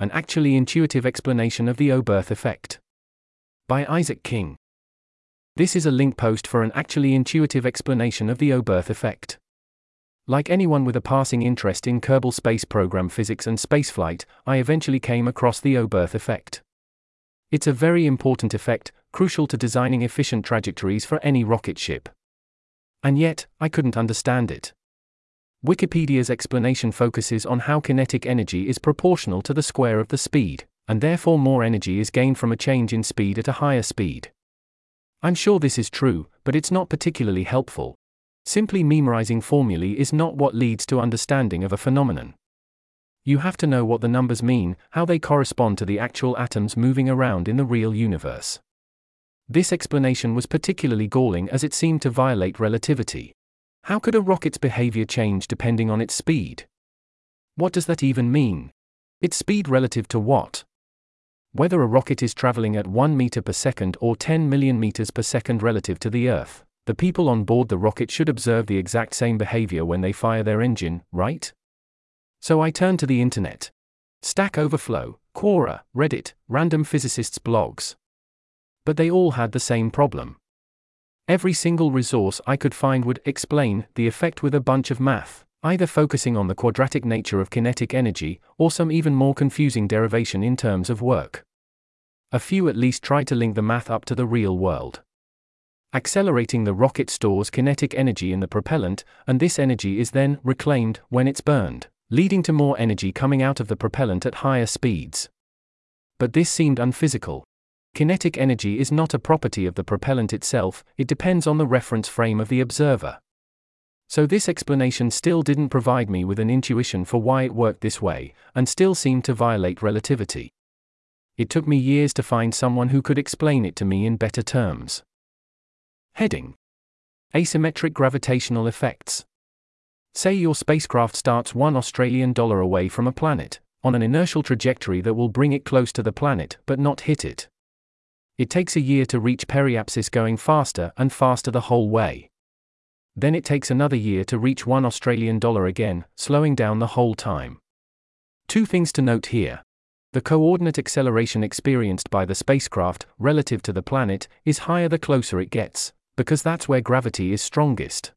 An Actually Intuitive Explanation of the Oberth Effect. By Isaac King. This is a link post for an actually intuitive explanation of the Oberth effect. Like anyone with a passing interest in Kerbal Space Program physics and spaceflight, I eventually came across the Oberth effect. It's a very important effect, crucial to designing efficient trajectories for any rocket ship. And yet, I couldn't understand it. Wikipedia's explanation focuses on how kinetic energy is proportional to the square of the speed, and therefore more energy is gained from a change in speed at a higher speed. I'm sure this is true, but it's not particularly helpful. Simply memorizing formulae is not what leads to understanding of a phenomenon. You have to know what the numbers mean, how they correspond to the actual atoms moving around in the real universe. This explanation was particularly galling as it seemed to violate relativity. How could a rocket's behavior change depending on its speed? What does that even mean? Its speed relative to what? Whether a rocket is traveling at 1 meter per second or 10 million meters per second relative to the Earth, the people on board the rocket should observe the exact same behavior when they fire their engine, right? So I turned to the internet. Stack Overflow, Quora, Reddit, random physicists' blogs. But they all had the same problem. Every single resource I could find would explain the effect with a bunch of math, either focusing on the quadratic nature of kinetic energy or some even more confusing derivation in terms of work. A few at least tried to link the math up to the real world. Accelerating the rocket stores kinetic energy in the propellant, and this energy is then reclaimed when it's burned, leading to more energy coming out of the propellant at higher speeds. But this seemed unphysical. Kinetic energy is not a property of the propellant itself, it depends on the reference frame of the observer. So, this explanation still didn't provide me with an intuition for why it worked this way, and still seemed to violate relativity. It took me years to find someone who could explain it to me in better terms. Heading Asymmetric gravitational effects. Say your spacecraft starts 1 Australian dollar away from a planet, on an inertial trajectory that will bring it close to the planet but not hit it. It takes a year to reach periapsis going faster and faster the whole way. Then it takes another year to reach 1 Australian dollar again, slowing down the whole time. Two things to note here. The coordinate acceleration experienced by the spacecraft, relative to the planet, is higher the closer it gets, because that's where gravity is strongest.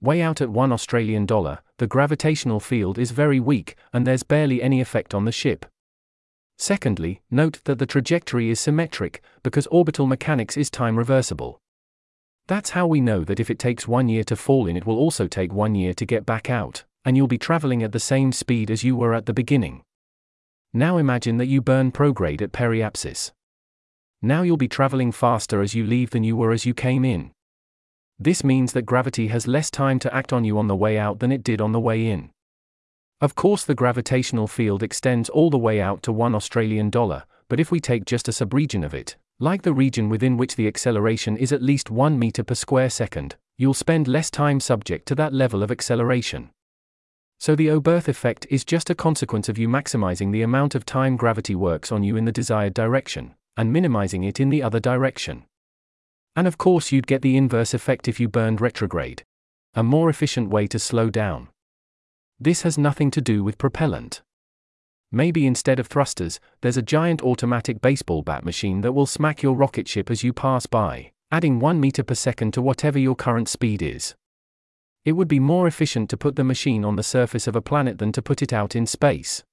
Way out at 1 Australian dollar, the gravitational field is very weak, and there's barely any effect on the ship. Secondly, note that the trajectory is symmetric, because orbital mechanics is time reversible. That's how we know that if it takes one year to fall in, it will also take one year to get back out, and you'll be traveling at the same speed as you were at the beginning. Now imagine that you burn prograde at periapsis. Now you'll be traveling faster as you leave than you were as you came in. This means that gravity has less time to act on you on the way out than it did on the way in. Of course, the gravitational field extends all the way out to 1 Australian dollar, but if we take just a subregion of it, like the region within which the acceleration is at least 1 meter per square second, you'll spend less time subject to that level of acceleration. So the Oberth effect is just a consequence of you maximizing the amount of time gravity works on you in the desired direction and minimizing it in the other direction. And of course, you'd get the inverse effect if you burned retrograde. A more efficient way to slow down. This has nothing to do with propellant. Maybe instead of thrusters, there's a giant automatic baseball bat machine that will smack your rocket ship as you pass by, adding 1 meter per second to whatever your current speed is. It would be more efficient to put the machine on the surface of a planet than to put it out in space.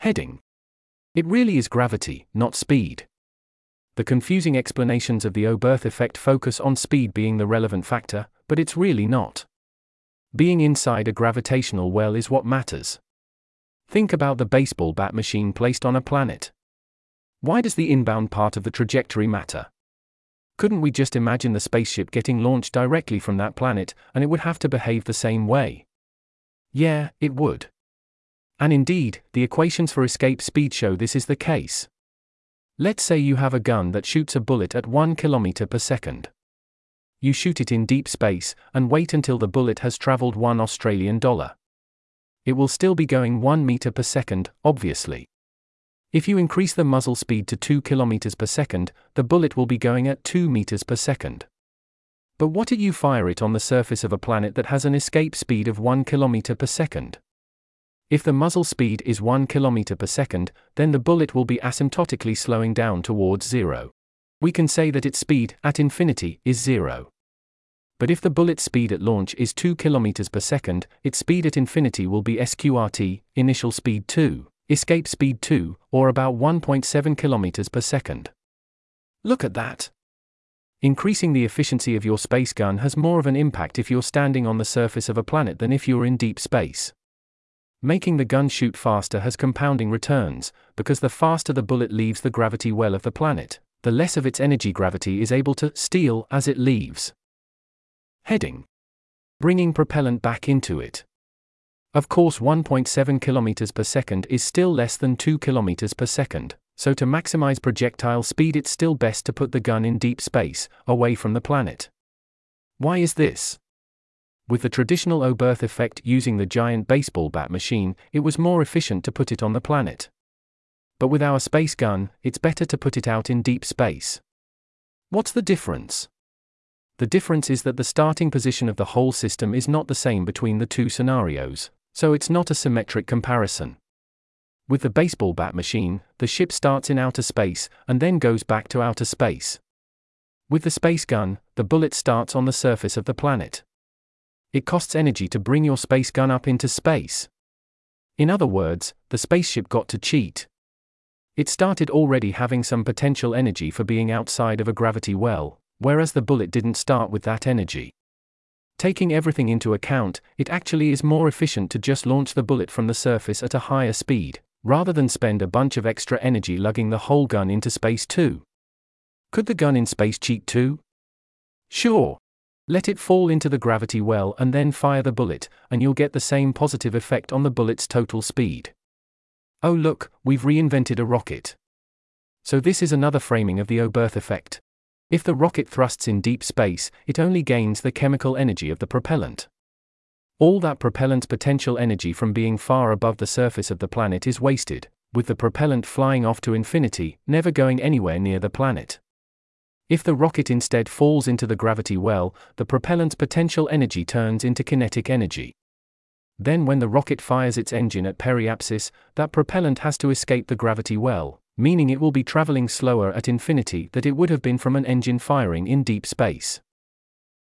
Heading it really is gravity, not speed. The confusing explanations of the Oberth effect focus on speed being the relevant factor, but it's really not. Being inside a gravitational well is what matters. Think about the baseball bat machine placed on a planet. Why does the inbound part of the trajectory matter? Couldn't we just imagine the spaceship getting launched directly from that planet, and it would have to behave the same way? Yeah, it would. And indeed, the equations for escape speed show this is the case. Let's say you have a gun that shoots a bullet at 1 km per second. You shoot it in deep space and wait until the bullet has traveled 1 Australian dollar. It will still be going 1 meter per second, obviously. If you increase the muzzle speed to 2 kilometers per second, the bullet will be going at 2 meters per second. But what if you fire it on the surface of a planet that has an escape speed of 1 kilometer per second? If the muzzle speed is 1 kilometer per second, then the bullet will be asymptotically slowing down towards zero. We can say that its speed, at infinity, is zero. But if the bullet speed at launch is 2 km per second, its speed at infinity will be SQRT, initial speed 2, escape speed 2, or about 1.7 km per second. Look at that. Increasing the efficiency of your space gun has more of an impact if you're standing on the surface of a planet than if you're in deep space. Making the gun shoot faster has compounding returns, because the faster the bullet leaves the gravity well of the planet, the less of its energy gravity is able to steal as it leaves. Heading Bringing propellant back into it. Of course, 1.7 km per second is still less than 2 km per second, so to maximize projectile speed, it's still best to put the gun in deep space, away from the planet. Why is this? With the traditional Oberth effect using the giant baseball bat machine, it was more efficient to put it on the planet. But with our space gun, it's better to put it out in deep space. What's the difference? The difference is that the starting position of the whole system is not the same between the two scenarios, so it's not a symmetric comparison. With the baseball bat machine, the ship starts in outer space and then goes back to outer space. With the space gun, the bullet starts on the surface of the planet. It costs energy to bring your space gun up into space. In other words, the spaceship got to cheat. It started already having some potential energy for being outside of a gravity well, whereas the bullet didn't start with that energy. Taking everything into account, it actually is more efficient to just launch the bullet from the surface at a higher speed, rather than spend a bunch of extra energy lugging the whole gun into space too. Could the gun in space cheat too? Sure. Let it fall into the gravity well and then fire the bullet, and you'll get the same positive effect on the bullet's total speed. Oh, look, we've reinvented a rocket. So, this is another framing of the Oberth effect. If the rocket thrusts in deep space, it only gains the chemical energy of the propellant. All that propellant's potential energy from being far above the surface of the planet is wasted, with the propellant flying off to infinity, never going anywhere near the planet. If the rocket instead falls into the gravity well, the propellant's potential energy turns into kinetic energy. Then, when the rocket fires its engine at periapsis, that propellant has to escape the gravity well, meaning it will be traveling slower at infinity than it would have been from an engine firing in deep space.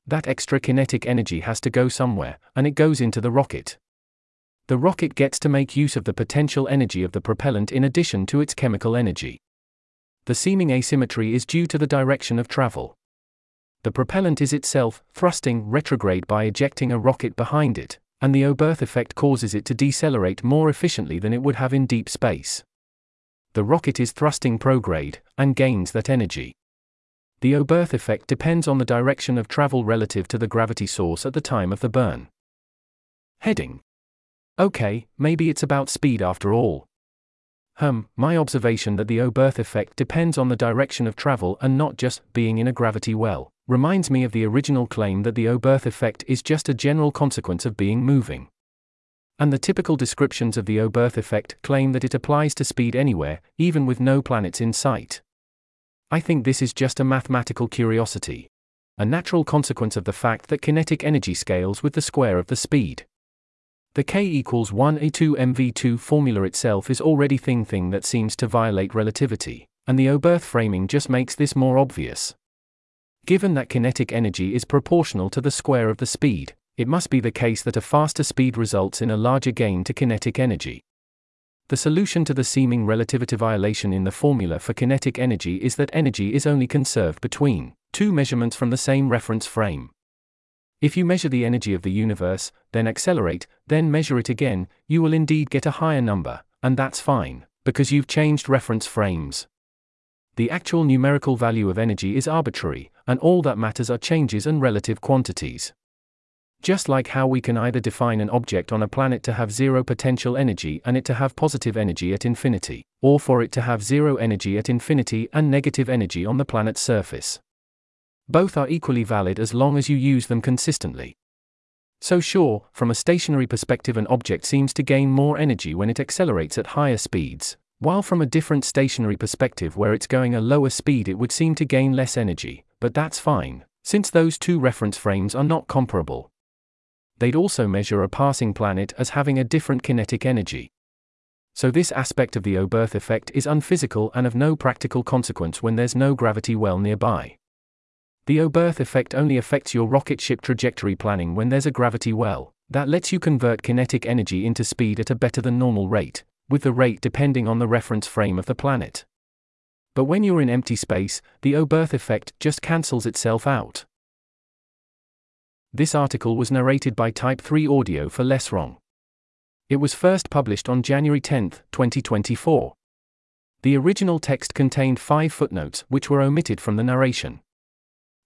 That extra kinetic energy has to go somewhere, and it goes into the rocket. The rocket gets to make use of the potential energy of the propellant in addition to its chemical energy. The seeming asymmetry is due to the direction of travel. The propellant is itself thrusting retrograde by ejecting a rocket behind it, and the Oberth effect causes it to decelerate more efficiently than it would have in deep space. The rocket is thrusting prograde, and gains that energy. The Oberth effect depends on the direction of travel relative to the gravity source at the time of the burn. Heading. Okay, maybe it's about speed after all. Hum, my observation that the Oberth effect depends on the direction of travel and not just being in a gravity well, reminds me of the original claim that the Oberth effect is just a general consequence of being moving. And the typical descriptions of the Oberth effect claim that it applies to speed anywhere, even with no planets in sight. I think this is just a mathematical curiosity. A natural consequence of the fact that kinetic energy scales with the square of the speed. The k equals 1a2 mv2 formula itself is already thing thing that seems to violate relativity, and the Oberth framing just makes this more obvious. Given that kinetic energy is proportional to the square of the speed, it must be the case that a faster speed results in a larger gain to kinetic energy. The solution to the seeming relativity violation in the formula for kinetic energy is that energy is only conserved between two measurements from the same reference frame. If you measure the energy of the universe, then accelerate, then measure it again, you will indeed get a higher number, and that's fine, because you've changed reference frames. The actual numerical value of energy is arbitrary, and all that matters are changes and relative quantities. Just like how we can either define an object on a planet to have zero potential energy and it to have positive energy at infinity, or for it to have zero energy at infinity and negative energy on the planet's surface. Both are equally valid as long as you use them consistently. So, sure, from a stationary perspective, an object seems to gain more energy when it accelerates at higher speeds, while from a different stationary perspective where it's going a lower speed, it would seem to gain less energy, but that's fine, since those two reference frames are not comparable. they'd also measure a passing planet as having a different kinetic energy. So, this aspect of the Oberth effect is unphysical and of no practical consequence when there's no gravity well nearby. The Oberth effect only affects your rocket ship trajectory planning when there's a gravity well, that lets you convert kinetic energy into speed at a better than normal rate, with the rate depending on the reference frame of the planet. But when you're in empty space, the Oberth effect just cancels itself out. This article was narrated by Type 3 Audio for Less Wrong. It was first published on January 10, 2024. The original text contained five footnotes which were omitted from the narration.